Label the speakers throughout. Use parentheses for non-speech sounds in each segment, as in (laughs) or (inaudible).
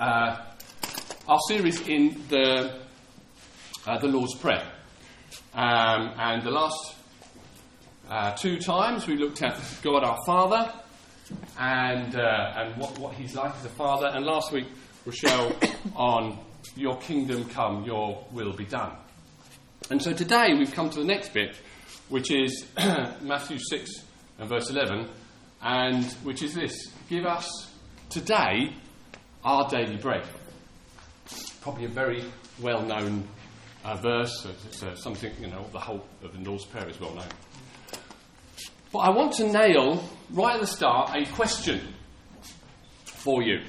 Speaker 1: uh, our series in the, uh, the Lord's Prayer. Um, and the last uh, two times we looked at God our Father and, uh, and what, what He's like as a Father. And last week, Rochelle, (coughs) on Your kingdom come, Your will be done. And so today we've come to the next bit, which is (coughs) Matthew 6 and verse 11, and which is this Give us today our daily bread. Probably a very well known uh, verse. It's uh, something, you know, the whole of the Lord's Prayer is well known. But I want to nail right at the start a question for you.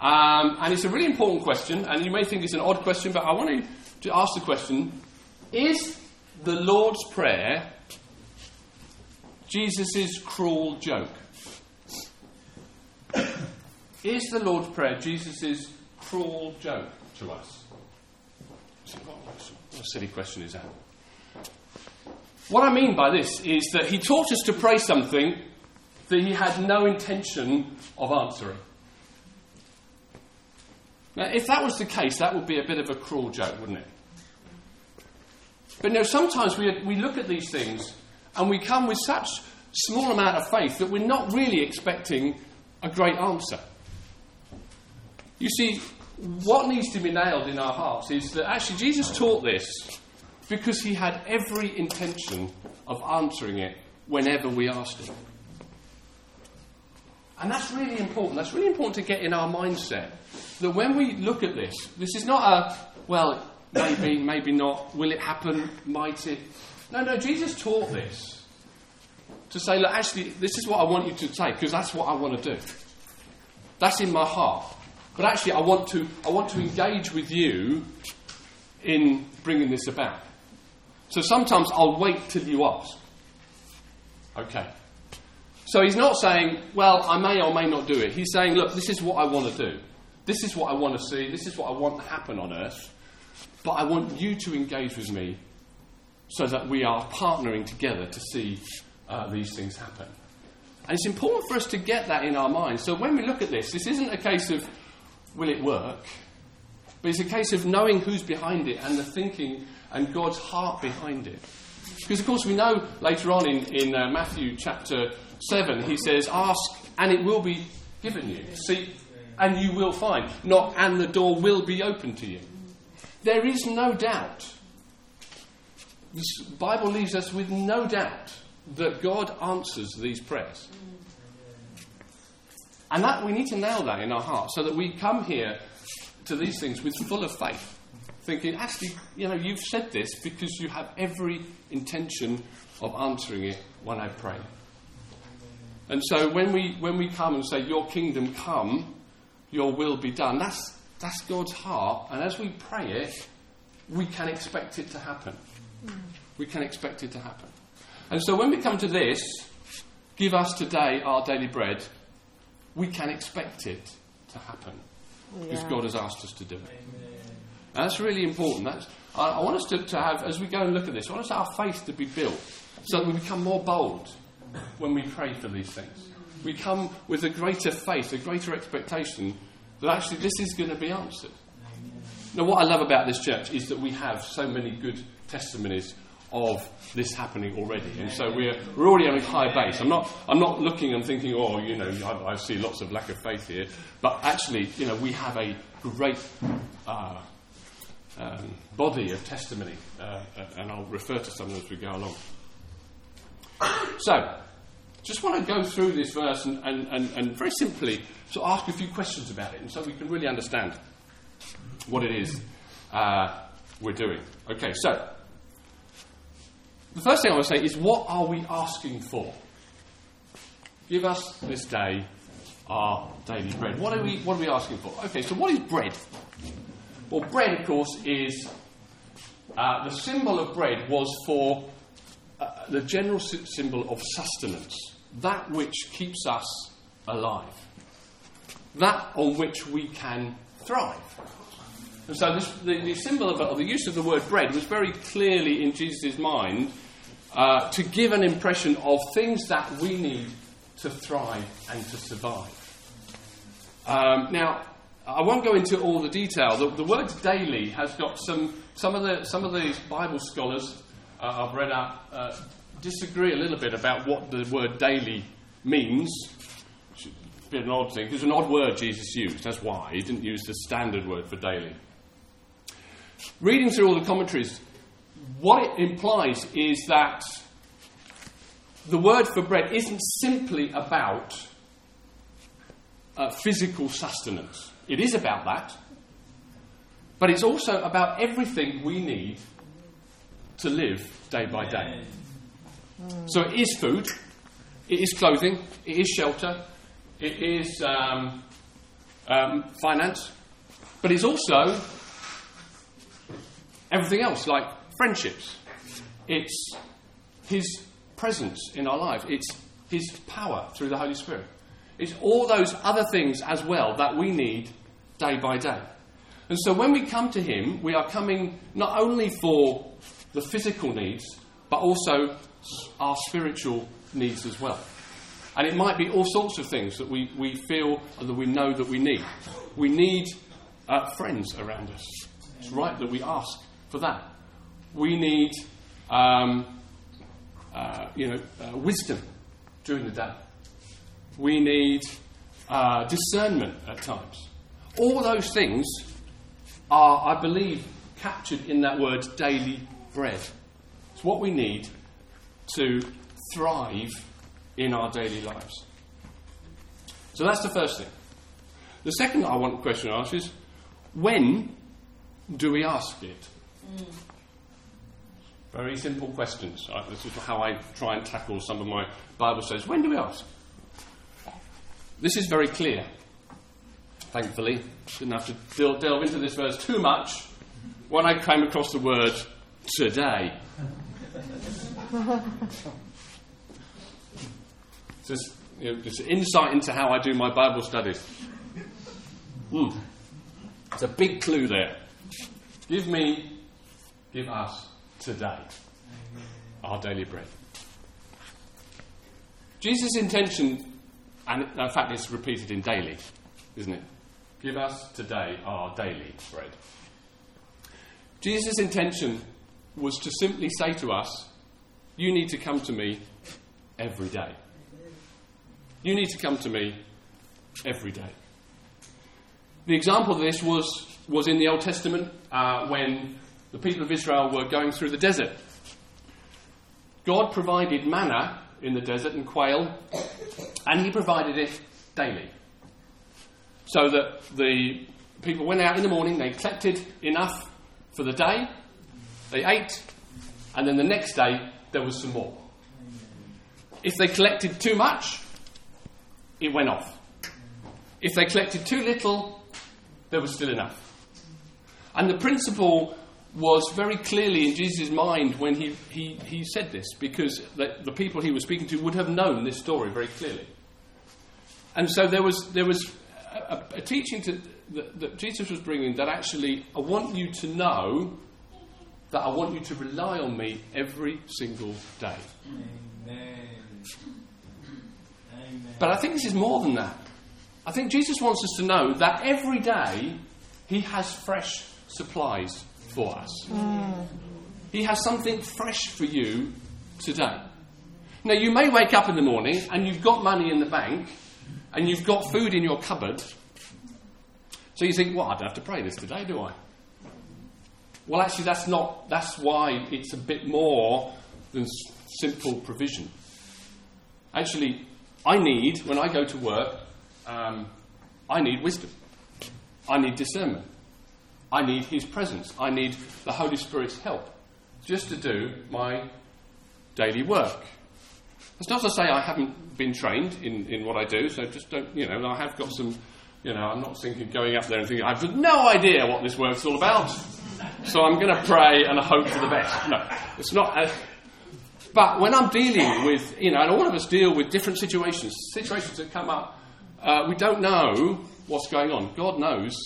Speaker 1: Um, and it's a really important question, and you may think it's an odd question, but I want to, to ask the question Is the Lord's Prayer Jesus' cruel joke? Is the Lord's Prayer Jesus' cruel joke to us? What a silly question is that? What I mean by this is that he taught us to pray something that he had no intention of answering. Now, if that was the case, that would be a bit of a cruel joke, wouldn't it? But no, sometimes we, we look at these things and we come with such small amount of faith that we're not really expecting a great answer. You see, what needs to be nailed in our hearts is that actually Jesus taught this because he had every intention of answering it whenever we asked him. And that's really important. That's really important to get in our mindset that when we look at this, this is not a, well, maybe, maybe not, will it happen, might it? No, no, Jesus taught this to say, look, actually, this is what I want you to take because that's what I want to do. That's in my heart. But actually, I want to, I want to engage with you in bringing this about. So sometimes I'll wait till you ask. Okay. So he's not saying, well, I may or may not do it. He's saying, look, this is what I want to do. This is what I want to see. This is what I want to happen on earth. But I want you to engage with me so that we are partnering together to see uh, these things happen. And it's important for us to get that in our minds. So when we look at this, this isn't a case of will it work, but it's a case of knowing who's behind it and the thinking and God's heart behind it. Because, of course, we know later on in, in uh, Matthew chapter 7, he says, Ask and it will be given you. Seek and you will find. Knock and the door will be open to you. There is no doubt. The Bible leaves us with no doubt that God answers these prayers. And that we need to nail that in our hearts so that we come here to these things with full of faith, thinking, actually, you know, you've said this because you have every intention of answering it when I pray. And so when we when we come and say, Your kingdom come, your will be done, that's that's God's heart, and as we pray it, we can expect it to happen. We can expect it to happen. And so when we come to this, give us today our daily bread, we can expect it to happen. Because God has asked us to do it. And that's really important. That's, I, I want us to, to have, as we go and look at this, I want us our faith to be built so that we become more bold when we pray for these things. We come with a greater faith, a greater expectation that actually this is going to be answered. Now, what I love about this church is that we have so many good testimonies of this happening already. And so we're, we're already on a high base. I'm not, I'm not looking and thinking, oh, you know, I, I see lots of lack of faith here. But actually, you know, we have a great uh, um, body of testimony. Uh, and I'll refer to some as we go along. So, just want to go through this verse and, and, and, and very simply so ask a few questions about it and so we can really understand what it is uh, we're doing. Okay, so the first thing I want to say is what are we asking for? Give us this day our daily bread. What are we, what are we asking for? Okay, so what is bread? Well, bread, of course, is uh, the symbol of bread was for uh, the general symbol of sustenance, that which keeps us alive, that on which we can thrive. And so this, the, the, symbol of, the use of the word bread was very clearly in Jesus' mind uh, to give an impression of things that we need to thrive and to survive. Um, now, I won't go into all the detail. The, the word daily has got some, some of the, some of these Bible scholars uh, I've read up uh, disagree a little bit about what the word daily means. It's a bit an odd thing. It's an odd word Jesus used. That's why. He didn't use the standard word for daily. Reading through all the commentaries, what it implies is that the word for bread isn't simply about uh, physical sustenance. It is about that, but it's also about everything we need to live day by day. So it is food, it is clothing, it is shelter, it is um, um, finance, but it's also everything else, like friendships. It's His presence in our lives, it's His power through the Holy Spirit. It's all those other things as well that we need day by day. And so when we come to Him, we are coming not only for the physical needs, but also our spiritual needs as well. And it might be all sorts of things that we, we feel and that we know that we need. We need uh, friends around us. It's right that we ask for that. We need, um, uh, you know, uh, wisdom during the day. We need uh, discernment at times. All those things are, I believe, captured in that word daily bread. It's what we need to thrive in our daily lives. So that's the first thing. The second I want question to ask is when do we ask it? Mm. Very simple questions. This is how I try and tackle some of my Bible says. When do we ask? This is very clear. Thankfully, didn't have to delve into this verse too much when I came across the word today. (laughs) Just, you know, just insight into how I do my Bible studies. Mm. It's a big clue there. Give me, give us today our daily bread. Jesus' intention, and in fact it's repeated in daily, isn't it? Give us today our daily bread. Jesus' intention was to simply say to us, You need to come to me every day. You need to come to me every day. The example of this was, was in the Old Testament uh, when the people of Israel were going through the desert. God provided manna in the desert and quail, and He provided it daily. So that the people went out in the morning, they collected enough for the day, they ate, and then the next day there was some more. If they collected too much, it went off. If they collected too little, there was still enough. And the principle was very clearly in Jesus' mind when he, he, he said this, because the, the people he was speaking to would have known this story very clearly. And so there was, there was a, a teaching to, that, that Jesus was bringing that actually, I want you to know that I want you to rely on me every single day. Amen. But I think this is more than that. I think Jesus wants us to know that every day he has fresh supplies for us. Mm. He has something fresh for you today. Now, you may wake up in the morning and you've got money in the bank and you've got food in your cupboard. So you think, well, I don't have to pray this today, do I? Well, actually, that's not. That's why it's a bit more than simple provision. Actually, I need, when I go to work, um, I need wisdom. I need discernment. I need His presence. I need the Holy Spirit's help just to do my daily work. That's not to say I haven't been trained in, in what I do, so just don't, you know, I have got some, you know, I'm not thinking going up there and thinking, I've no idea what this work's all about, so I'm going to pray and hope for the best. No, it's not. A, but when I'm dealing with, you know, and all of us deal with different situations, situations that come up, uh, we don't know what's going on. God knows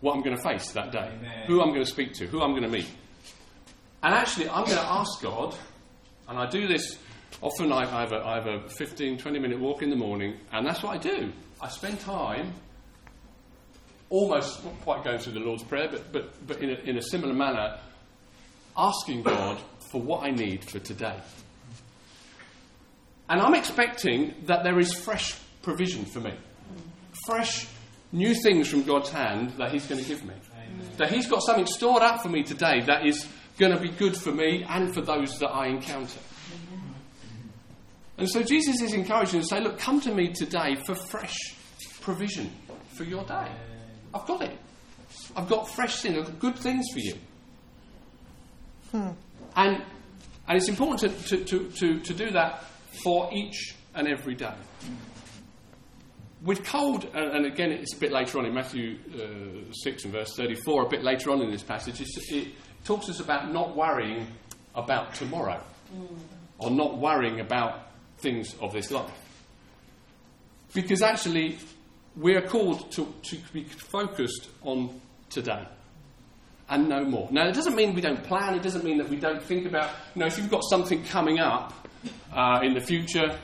Speaker 1: what I'm going to face that day, Amen. who I'm going to speak to, who I'm going to meet. And actually, I'm going to ask God, and I do this often. I have, a, I have a 15, 20 minute walk in the morning, and that's what I do. I spend time almost not quite going through the Lord's Prayer, but, but, but in, a, in a similar manner, asking God for what I need for today. And I'm expecting that there is fresh provision for me, fresh new things from God's hand that He's going to give me. Amen. That He's got something stored up for me today that is going to be good for me and for those that I encounter. And so Jesus is encouraging to say, Look, come to me today for fresh provision for your day. I've got it. I've got fresh things, I've got good things for you. Hmm. And, and it's important to, to, to, to, do that for each and every day. With cold, and, again, it's a bit later on in Matthew uh, 6 and verse 34, a bit later on in this passage, it talks us about not worrying about tomorrow mm. or not worrying about things of this life. Because actually, we are called to, to be focused on today and no more. Now, it doesn't mean we don't plan, it doesn't mean that we don't think about, you know, if you've got something coming up uh, in the future,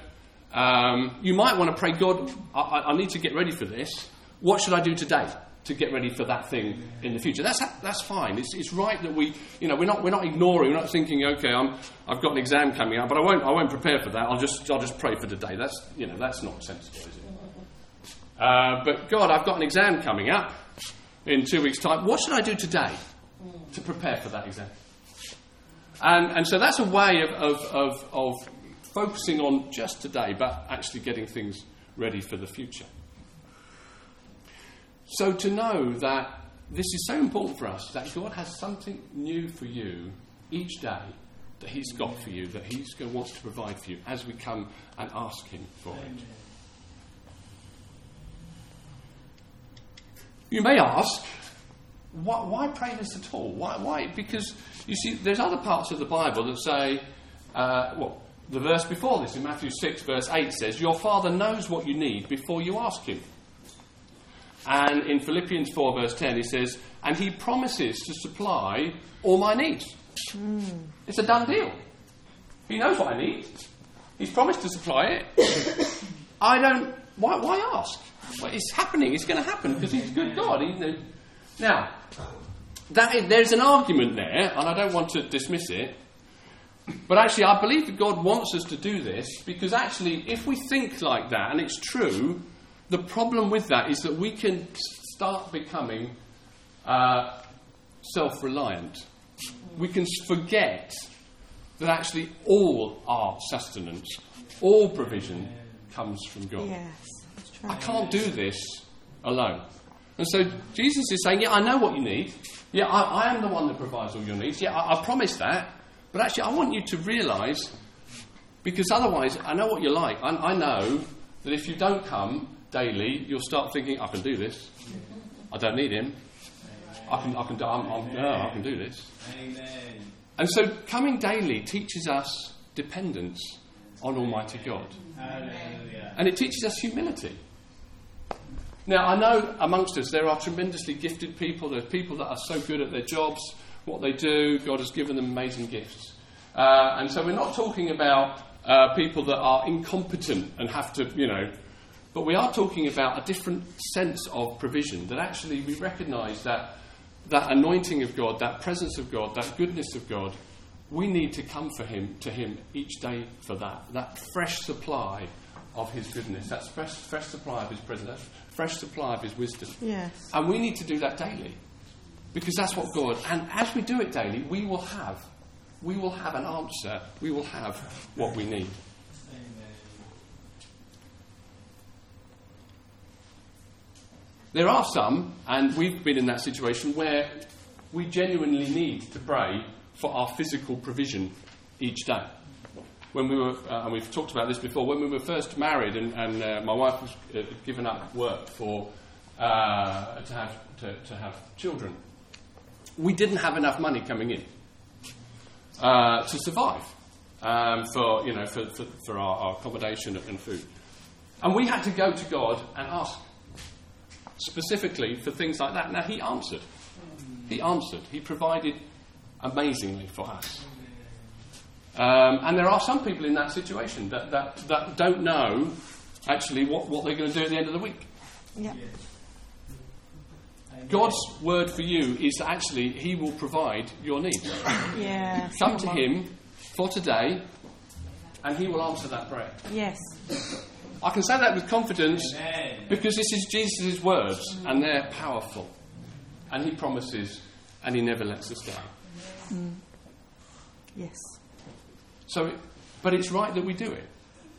Speaker 1: um, you might want to pray, God, I, I, need to get ready for this. What should I do today to get ready for that thing in the future? That's, that's fine. It's, it's right that we, you know, we're not, we're not ignoring, we're not thinking, okay, I'm, I've got an exam coming up, but I won't, I won't prepare for that. I'll just, I'll just pray for today. That's, you know, that's not sensible, is it? Uh, but God, I've got an exam coming up in two weeks' time. What should I do today to prepare for that exam? And, and so that's a way of, of, of, of focusing on just today, but actually getting things ready for the future. So to know that this is so important for us that God has something new for you each day that He's got for you, that He's going to want to provide for you as we come and ask Him for it. You may ask, why, why pray this at all? Why, why? Because you see, there's other parts of the Bible that say, uh, well, the verse before this in Matthew 6, verse 8 says, Your Father knows what you need before you ask Him. And in Philippians 4, verse 10, he says, And He promises to supply all my needs. Mm. It's a done deal. He knows what I need. He's promised to supply it. (coughs) I don't. Why, why ask? Well, it's happening. It's going to happen because he's a good God. He, now, that, there's an argument there, and I don't want to dismiss it. But actually, I believe that God wants us to do this because actually, if we think like that, and it's true, the problem with that is that we can start becoming uh, self reliant. We can forget that actually all our sustenance, all provision comes from God.
Speaker 2: Yes.
Speaker 1: I can't do this alone. And so Jesus is saying, Yeah, I know what you need. Yeah, I, I am the one that provides all your needs. Yeah, I, I promise that. But actually, I want you to realize, because otherwise, I know what you're like. I, I know that if you don't come daily, you'll start thinking, I can do this. I don't need him. I can, I can, do, I'm, I'm, no, I can do this. Amen. And so coming daily teaches us dependence on Almighty God. Hallelujah. And it teaches us humility. Now, I know amongst us there are tremendously gifted people. There are people that are so good at their jobs, what they do. God has given them amazing gifts. Uh, and so we're not talking about uh, people that are incompetent and have to, you know, but we are talking about a different sense of provision that actually we recognize that that anointing of God, that presence of God, that goodness of God, we need to come for him to him each day for that. That fresh supply of his goodness, that fresh, fresh supply of his presence, that fresh supply of his wisdom.
Speaker 2: Yes.
Speaker 1: And we need to do that daily. Because that's what God and as we do it daily, we will have we will have an answer. We will have what we need. There are some, and we've been in that situation, where we genuinely need to pray for our physical provision each day when we were, uh, and we've talked about this before, when we were first married and, and uh, my wife was uh, given up work for, uh, to, have, to, to, have children, we didn't have enough money coming in uh, to survive um, for, you know, for, for, for our, our accommodation and food. And we had to go to God and ask specifically for things like that. Now, He answered. He answered. He provided amazingly for us. Um, and there are some people in that situation that, that, that don't know actually what, what they're going to do at the end of the week.
Speaker 2: Yeah.
Speaker 1: God's word for you is that actually He will provide your needs.
Speaker 2: Yeah.
Speaker 1: Come to Him for today, and He will answer that prayer.
Speaker 2: Yes.
Speaker 1: I can say that with confidence because this is Jesus' words, and they're powerful. And He promises, and He never lets us down. Mm.
Speaker 2: Yes.
Speaker 1: So, but it's right that we do it.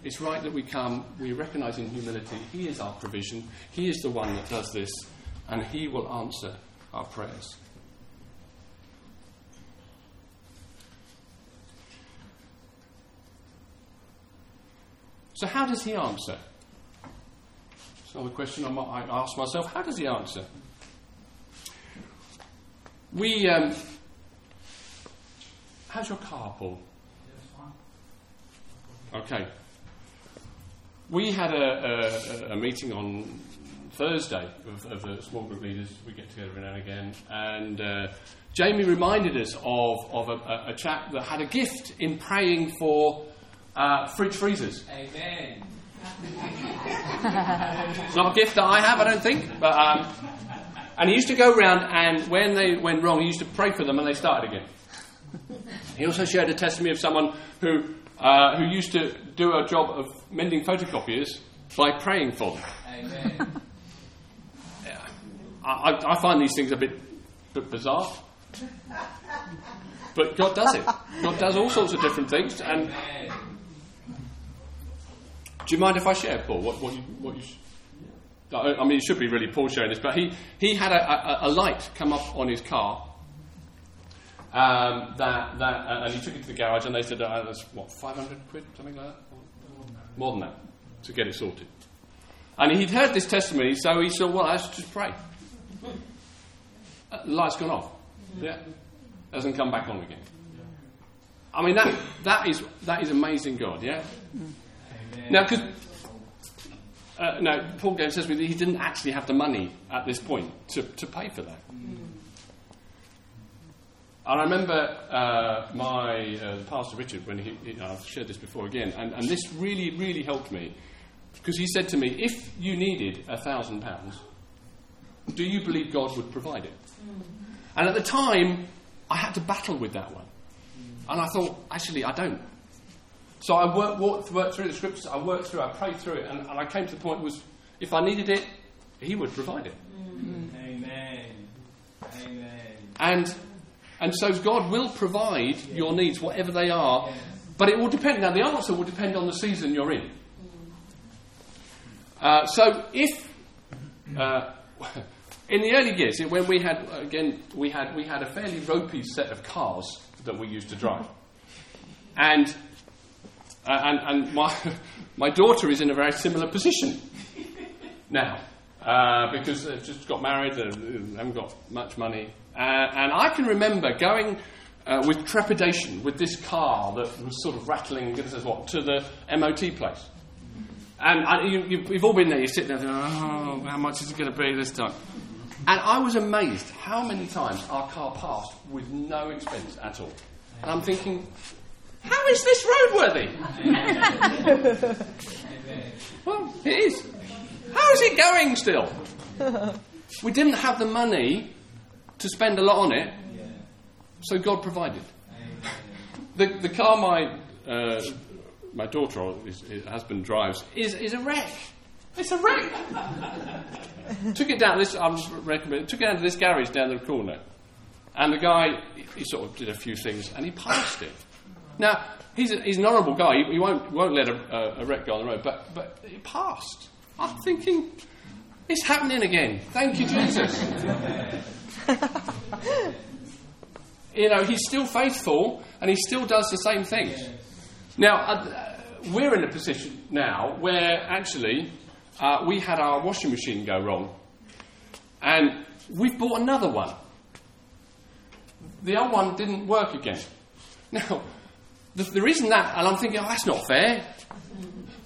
Speaker 1: It's right that we come, we recognise in humility He is our provision, He is the one that does this, and He will answer our prayers. So, how does He answer? It's another question I might I ask myself. How does He answer? We. Um, how's your car, Paul? Okay. We had a, a, a meeting on Thursday of, of the small group leaders. We get together every now and again. And uh, Jamie reminded us of, of a, a, chap that had a gift in praying for uh, fridge freezers.
Speaker 3: Amen.
Speaker 1: It's not a gift that I have, I don't think. But, um, and he used to go around, and when they went wrong, he used to pray for them, and they started again. He also shared a testimony of someone who, uh, who used to do a job of mending photocopiers by praying for them.
Speaker 3: Amen.
Speaker 1: I, I- find these things a bit, bit bizarre. But God does it. God does all sorts of different things. And do you mind if I share, Paul? What, what what you, I I mean, it should be really Paul sharing this, but he, he had a, a, a light come up on his car. Um, that, that, uh, and he took it to the garage, and they said, uh, that's what, 500 quid, something like that? More than that, to get it sorted. And he'd heard this testimony, so he said, well, let's just pray. Uh, the light's gone off. Yeah. Doesn't come back on again. I mean, that, that, is, that is amazing God, yeah? Now, because uh, now Paul gave says that he didn't actually have the money at this point to, to pay for that. And I remember uh, my uh, pastor Richard when he, he I've shared this before again, and, and this really really helped me because he said to me, "If you needed a thousand pounds, do you believe God would provide it?" And at the time, I had to battle with that one, and I thought, actually, I don't. So I worked, walked, worked through the scriptures, I worked through, I prayed through it, and, and I came to the point was, if I needed it, he would provide it.
Speaker 3: Amen. Amen.
Speaker 1: And, and so God will provide your needs, whatever they are, but it will depend. Now, the answer will depend on the season you're in. Uh, so if, uh, in the early years, when we had, again, we had, we had a fairly ropey set of cars that we used to drive. And uh, and, and my, (laughs) my daughter is in a very similar position now uh, because they've just got married, they haven't got much money. Uh, and I can remember going uh, with trepidation with this car that was sort of rattling, goodness knows what, to the MOT place. And I, you, you, you've all been there, you sit there thinking, oh, how much is it going to be this time? And I was amazed how many times our car passed with no expense at all. And I'm thinking, how is this roadworthy? (laughs) well, it is. How is it going still? we didn't have the money to spend a lot on it, so God provided. The, the car my, uh, my daughter, or his, his husband, drives is, is a wreck. It's a wreck. took it down this. I'm just recommending. Took it down to this garage down the corner, and the guy he sort of did a few things, and he passed it. Now, he's, a, he's an honourable guy. He, he won't, won't let a, a, a wreck go on the road, but, but it passed. I'm thinking, it's happening again. Thank you, Jesus. (laughs) you know, he's still faithful and he still does the same things. Now, uh, we're in a position now where actually uh, we had our washing machine go wrong and we've bought another one. The old one didn't work again. (laughs) Now, the, the reason that, and I'm thinking, oh, that's not fair.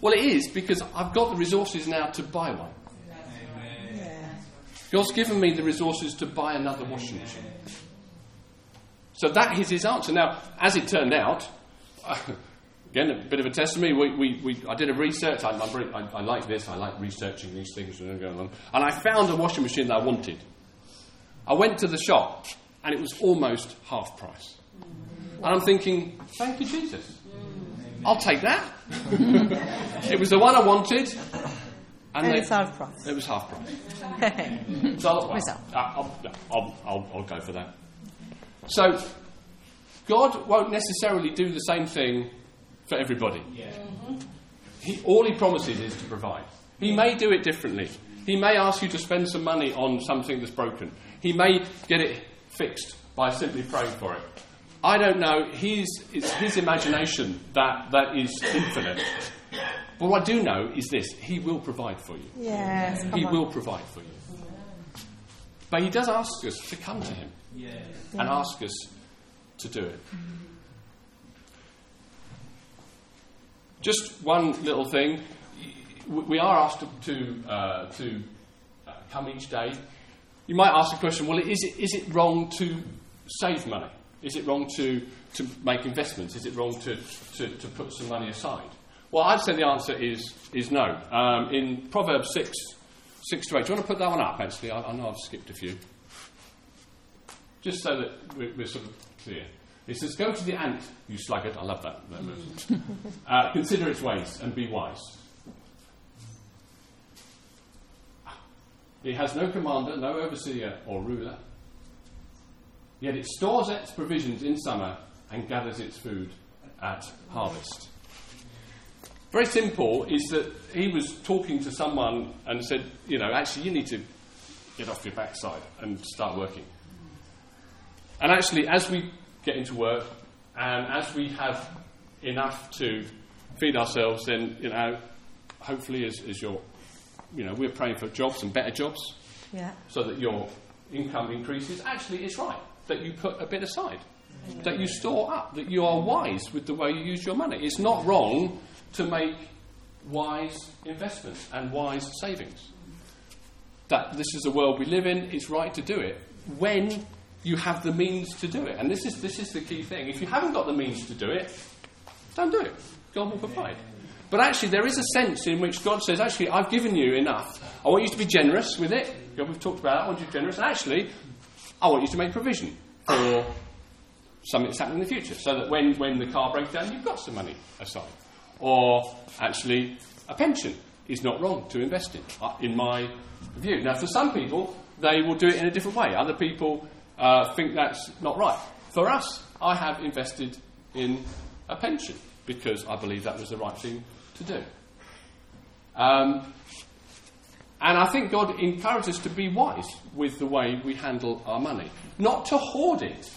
Speaker 1: Well, it is because I've got the resources now to buy one.
Speaker 2: Yeah.
Speaker 1: God's given me the resources to buy another washing machine. So that is his answer. Now, as it turned out, (laughs) again, a bit of a testimony. We, we, we, I did a research. I, very- I, I like this. I like researching these things and going on. And I found a washing machine that I wanted. I went to the shop and it was almost half price. And I'm thinking, thank you, Jesus. I'll take that. (laughs) it was the one I wanted. And,
Speaker 2: And
Speaker 1: they-
Speaker 2: it's half price.
Speaker 1: It was half price. (laughs) So uh, uh, I'll,
Speaker 2: Result.
Speaker 1: I'll, I'll, I'll, I'll go for that. So, God won't necessarily do the same thing for everybody.
Speaker 3: Yeah.
Speaker 1: He, all He promises is to provide. He may do it differently. He may ask you to spend some money on something that's broken. He may get it fixed by simply praying for it. I don't know. His, it's his imagination that, that is infinite. But what I do know is this He will provide for you.
Speaker 2: Yes,
Speaker 1: He
Speaker 2: on.
Speaker 1: will provide for you. But He does ask us to come to Him
Speaker 3: Yeah.
Speaker 1: and ask us to do it. Mm-hmm. Just one little thing. We are asked to, to, uh, to uh, come each day. You might ask the question well, is it, is it wrong to save money? Is it wrong to, to make investments? Is it wrong to, to, to put some money aside? Well, I'd say the answer is, is no. Um, in Proverbs 6, 6 to 8, do you want to put that one up, actually? I, I know I've skipped a few just so that we're, we're sort of clear. It says, Go to the ant, you sluggard. I love that. that (laughs) uh, consider its ways and be wise. It has no commander, no overseer or ruler. Yet it stores its provisions in summer and gathers its food at harvest. Very simple is that he was talking to someone and said, You know, actually, you need to get off your backside and start working. And actually, as we get into work and as we have enough to feed ourselves, then, you know, hopefully, as, as you're, you know, we're praying for jobs and better jobs
Speaker 2: Yeah.
Speaker 1: so that your income increases. Actually, it's right that you put a bit aside, that you store up, that you are wise with the way you use your money. It's not wrong to make wise investments and wise savings. That this is the world we live in, it's right to do it when you have the means to do it. And this is, this is the key thing. If you haven't got the means to do it, don't do it. God will provide. But actually, there is a sense in which God says, actually, I've given you enough. I want you to be generous with it. Yeah, we've talked about that. I want you to be generous. And actually, I want you to make provision for something that's happening in the future. So that when, when the car breaks down, you've got some money aside. Or actually, a pension is not wrong to invest in, uh, in my view. Now, for some people, they will do it in a different way. Other people uh, think that's not right. For us, I have invested in a pension because I believe that was the right thing to do. Um, and I think God encourages us to be wise with the way we handle our money, not to hoard it.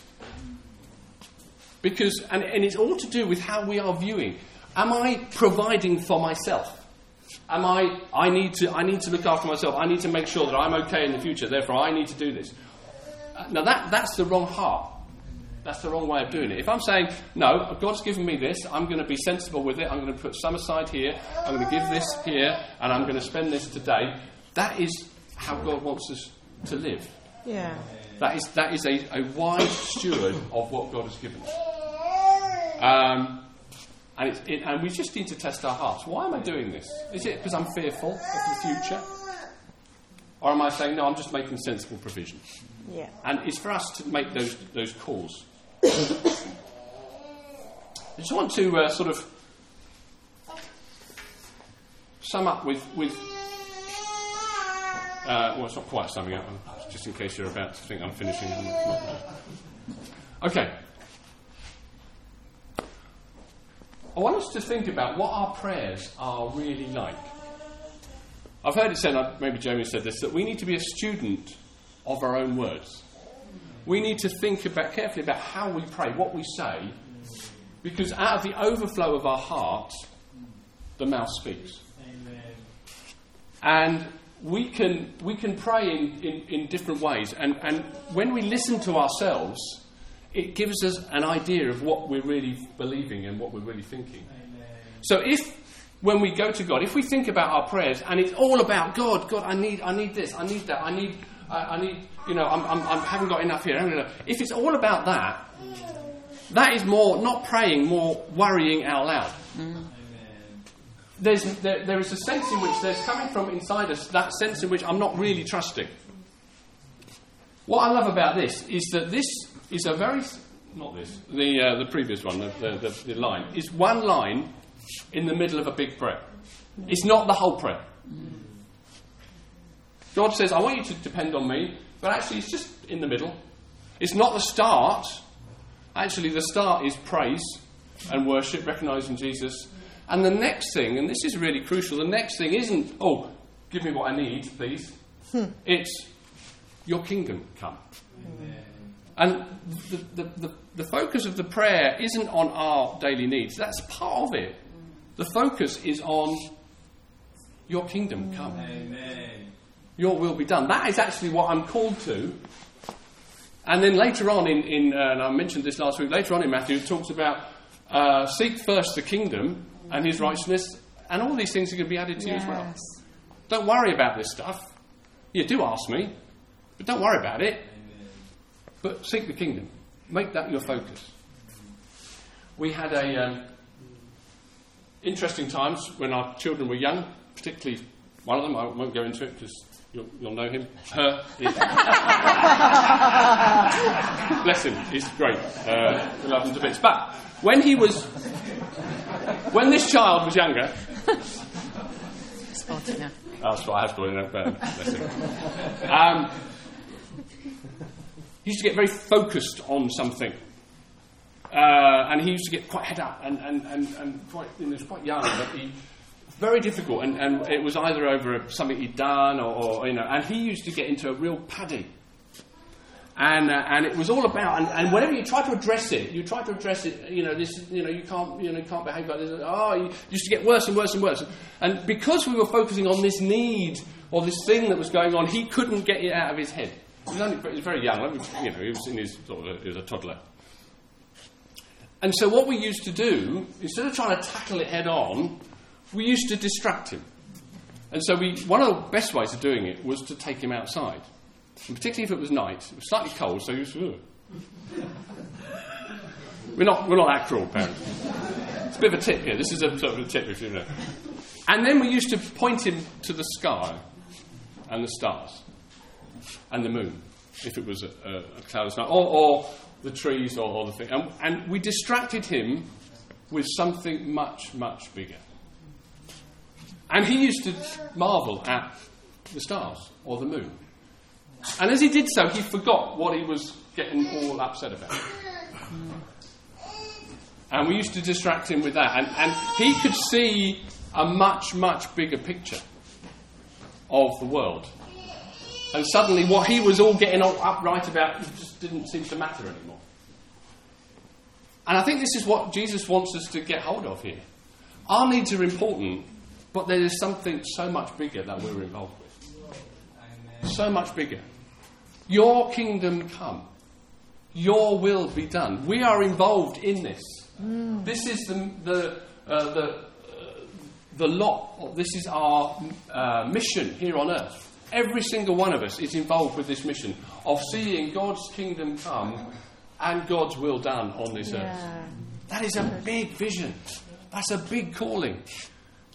Speaker 1: Because, and, and it's all to do with how we are viewing. Am I providing for myself? Am I, I need to, I need to look after myself. I need to make sure that I'm okay in the future. Therefore, I need to do this. Now, that, that's the wrong heart. That's the wrong way of doing it. If I'm saying, no, God's given me this, I'm going to be sensible with it, I'm going to put some aside here, I'm going to give this here, and I'm going to spend this today, that is how God wants us to live.
Speaker 2: Yeah.
Speaker 1: That is, that is a, a wise steward of what God has given us. Um, and, it, and we just need to test our hearts. Why am I doing this? Is it because I'm fearful of the future? Or am I saying, no, I'm just making sensible provision?
Speaker 2: Yeah.
Speaker 1: And it's for us to make those, those calls. (coughs) I just want to uh, sort of sum up with. with uh, well, it's not quite summing up, just in case you're about to think I'm finishing. Okay. I want us to think about what our prayers are really like. I've heard it said, uh, maybe Jamie said this, that we need to be a student of our own words. We need to think about carefully about how we pray, what we say, because out of the overflow of our heart, the mouth speaks.
Speaker 3: Amen.
Speaker 1: And we can, we can pray in, in, in different ways. And, and when we listen to ourselves, it gives us an idea of what we're really believing and what we're really thinking.
Speaker 3: Amen.
Speaker 1: So if when we go to God, if we think about our prayers and it's all about God, God, I need, I need this, I need that, I need, I, I need, you know, I'm, I'm, I haven't got enough here. I haven't got enough. If it's all about that, that is more not praying, more worrying out loud.
Speaker 3: Amen.
Speaker 1: There's, there, there is a sense in which there's coming from inside us that sense in which I'm not really trusting. what I love about this is that this is a very not this the uh, the previous one the, the, the, the line is one line in the middle of a big prayer. It's not the whole prayer. God says, "I want you to depend on me," but actually, it's just in the middle. It's not the start. Actually, the start is praise and worship, recognizing Jesus. And the next thing, and this is really crucial, the next thing isn't, oh, give me what I need, please. Hmm. It's your kingdom come. And the, the, the, the focus of the prayer isn't on our daily needs, that's part of it. The focus is on your kingdom come.
Speaker 3: Amen.
Speaker 1: Your will be done. That is actually what I'm called to. And then later on, in, in uh, and I mentioned this last week, later on in Matthew, it talks about uh, seek first the kingdom and his righteousness, and all these things are going to be added to you as well. Don't worry about this stuff. You do ask me, but don't worry about it. But seek the kingdom. Make that your focus. We had a um, interesting times when our children were young, particularly one of them. I won't go into it because you'll, you'll know him. Her. (laughs) Bless him. He's great. Uh, we love him to bits. But when he was, when this child was younger,
Speaker 4: Spotted now.
Speaker 1: that's what I have to do. Bless him. Um, he used to get very focused on something. Uh, and he used to get quite head up and, and, and, and quite, you know, he was quite young, but he, very difficult. And, and it was either over something he'd done or, or, you know, and he used to get into a real paddy. And, uh, and it was all about, and, and whenever you try to address it, you try to address it, you know, this, you know, you can't, you know, you can't behave like this. Oh, you used to get worse and worse and worse. And because we were focusing on this need or this thing that was going on, he couldn't get it out of his head. He was, only, he was very young, you know, he was in his, sort of, he was a toddler. And so what we used to do, instead of trying to tackle it head on, we used to distract him. And so we, one of the best ways of doing it was to take him outside. And particularly if it was night. It was slightly cold, so he was... We're, not, we're not that cruel, parents. It's a bit of a tip here. This is a sort of a tip, if you know. And then we used to point him to the sky and the stars and the moon, if it was a, a, cloudless night, or, or the trees or, or the thing. And, and we distracted him with something much, much bigger. And he used to marvel at the stars or the moon. And as he did so, he forgot what he was getting all upset about. And we used to distract him with that. And, and he could see a much, much bigger picture of the world. And suddenly, what he was all getting all upright about just didn't seem to matter anymore. And I think this is what Jesus wants us to get hold of here. Our needs are important, but there is something so much bigger that we're involved with. So much bigger. Your kingdom come. Your will be done. We are involved in this. This is the, the, uh, the, uh, the lot. This is our uh, mission here on earth. Every single one of us is involved with this mission of seeing God's kingdom come and God's will done on this earth. That is a big vision. That's a big calling.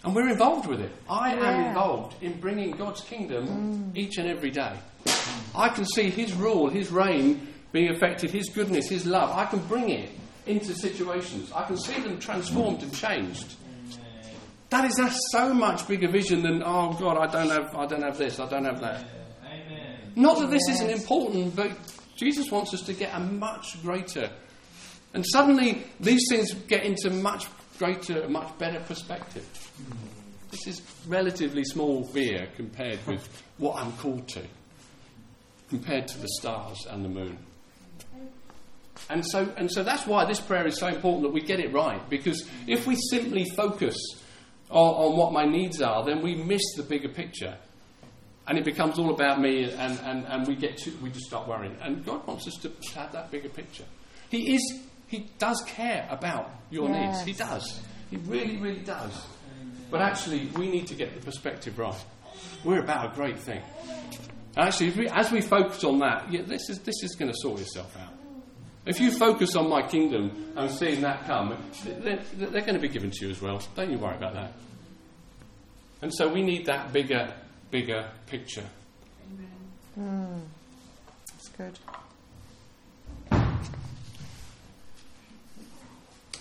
Speaker 1: And we're involved with it. I am involved in bringing God's kingdom mm. each and every day. I can see His rule, His reign being affected, His goodness, His love. I can bring it into situations. I can see them transformed and changed. That is a so much bigger vision than oh God, I don't have, I don't have this, I don't have that.
Speaker 3: Amen.
Speaker 1: Not that this isn't important, but Jesus wants us to get a much greater. And suddenly these things get into much greater, much better perspective. This is relatively small beer compared with what I'm called to, compared to the stars and the moon. And so, and so that's why this prayer is so important that we get it right. Because if we simply focus on, on what my needs are, then we miss the bigger picture and it becomes all about me, and, and, and we get to, we just start worrying. And God wants us to have that bigger picture. He is He does care about your
Speaker 2: Yes.
Speaker 1: needs. He does. He really, really does. But actually, we need to get the perspective right. We're about a great thing. Actually, if we, as we focus on that, yeah, this is this is going to sort itself out. If you focus on my kingdom and seeing that come, they're, they're going to be given to you as well. Don't you worry about that. And so we need that bigger, bigger picture.
Speaker 2: Mm.
Speaker 1: It's
Speaker 2: Good.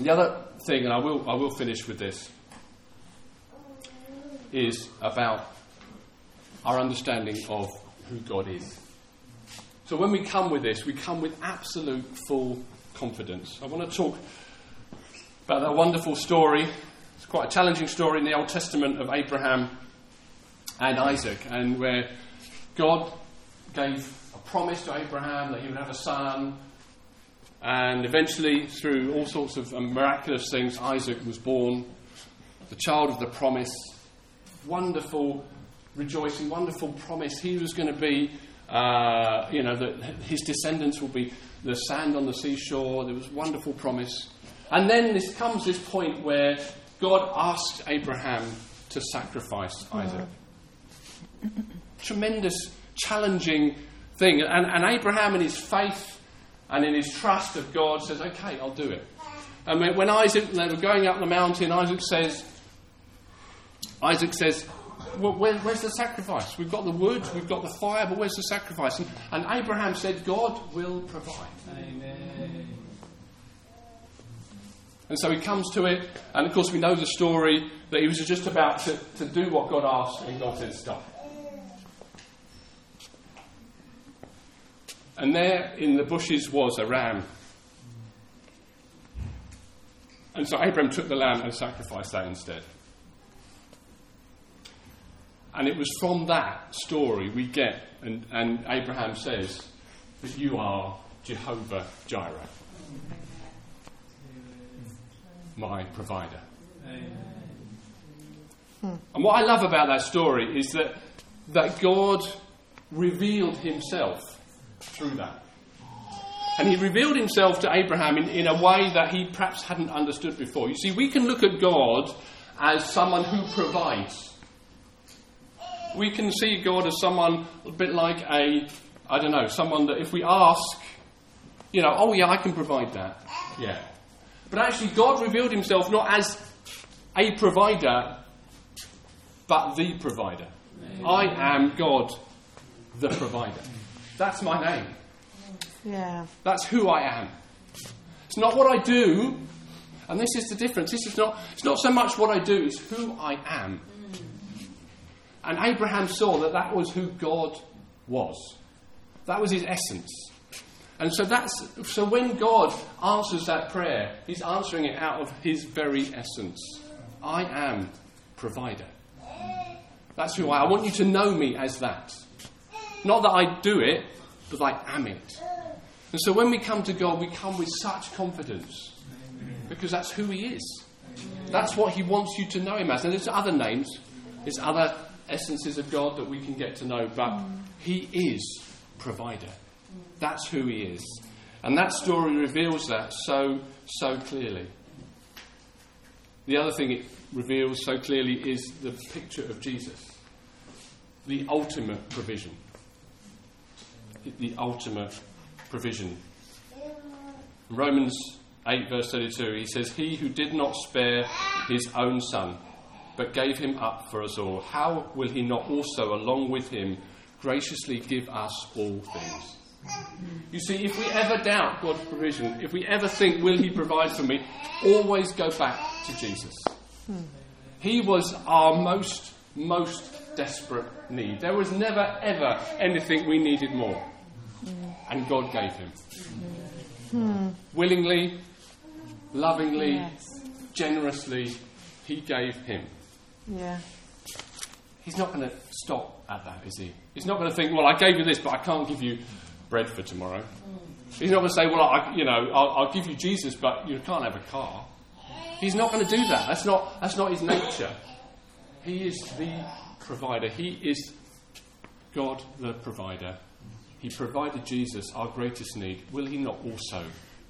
Speaker 1: The other thing, and I will, I will finish with this, is about our understanding of who God is. So when we come with this, we come with absolute full confidence. I want to talk about that wonderful story. It's quite a challenging story in the Old Testament of Abraham and Isaac, and where God gave a promise to Abraham that he would have a son, and eventually, through all sorts of miraculous things, Isaac was born, the child of the promise. Wonderful rejoicing, wonderful promise. He was going to be, uh, you know, that his descendants will be the sand on the seashore. There was wonderful promise. And then this comes this point where God asked Abraham to sacrifice Isaac. Tremendous, challenging thing. And, and Abraham, in his faith and in his trust of God, says, Okay, I'll do it. And when, when Isaac, they were going up the mountain, Isaac says, Isaac says, well, where, where's the sacrifice? We've got the wood, we've got the fire, but where's the sacrifice? And, and Abraham said, God will provide.
Speaker 3: Amen.
Speaker 1: And so he comes to it, and of course, we know the story that he was just about to, to do what God asked, and God said, Stop. And there in the bushes was a ram. And so Abraham took the lamb and sacrificed that instead. And it was from that story we get, and, and Abraham says, that you are Jehovah Jireh, my provider. And what I love about that story is that, that God revealed himself through that. And he revealed himself to Abraham in, in a way that he perhaps hadn't understood before. You see, we can look at God as someone who provides. We can see God as someone a bit like a, I don't know, someone that if we ask, you know, oh yeah, I can provide that. Yeah. But actually, God revealed himself not as a provider, but the provider. I am God, the provider. That's my name.
Speaker 2: Yeah.
Speaker 1: That's who I am. It's not what I do, and this is the difference. This is not, it's not so much what I do, it's who I am. And Abraham saw that that was who God was. That was his essence. And so that's so when God answers that prayer, he's answering it out of his very essence. I am provider. That's who I am. I want you to know me as that. Not that I do it, but I am it. And so when we come to God, we come with such confidence because that's who He is. That's what He wants you to know Him as. And there's other names, there's other essences of God that we can get to know, but mm. He is provider. That's who He is. And that story reveals that so, so clearly. The other thing it reveals so clearly is the picture of Jesus, the ultimate provision. The ultimate provision. Romans 8, verse 32, he says, He who did not spare his own son, but gave him up for us all, how will he not also, along with him, graciously give us all things? You see, if we ever doubt God's provision, if we ever think, Will he provide for me, always go back to Jesus. He was our most, most desperate need. There was never, ever anything we needed more. And God gave him. Willingly, lovingly,
Speaker 2: Yes.
Speaker 1: generously, He gave him.
Speaker 2: Yeah.
Speaker 1: He's not going to stop at that, is he? He's not going to think, well, I gave you this, but I can't give you bread for tomorrow. Mm. He's not going to say, well, I, you know, I'll, I'll give you Jesus, but you can't have a car. He's not going to do that. That's not, that's not his nature. He is the provider. He is God the provider. He provided Jesus, our greatest need. Will he not also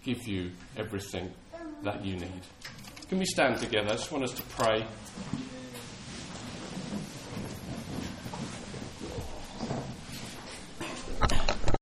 Speaker 1: give you everything that you need? Can we stand together? I just want us to pray.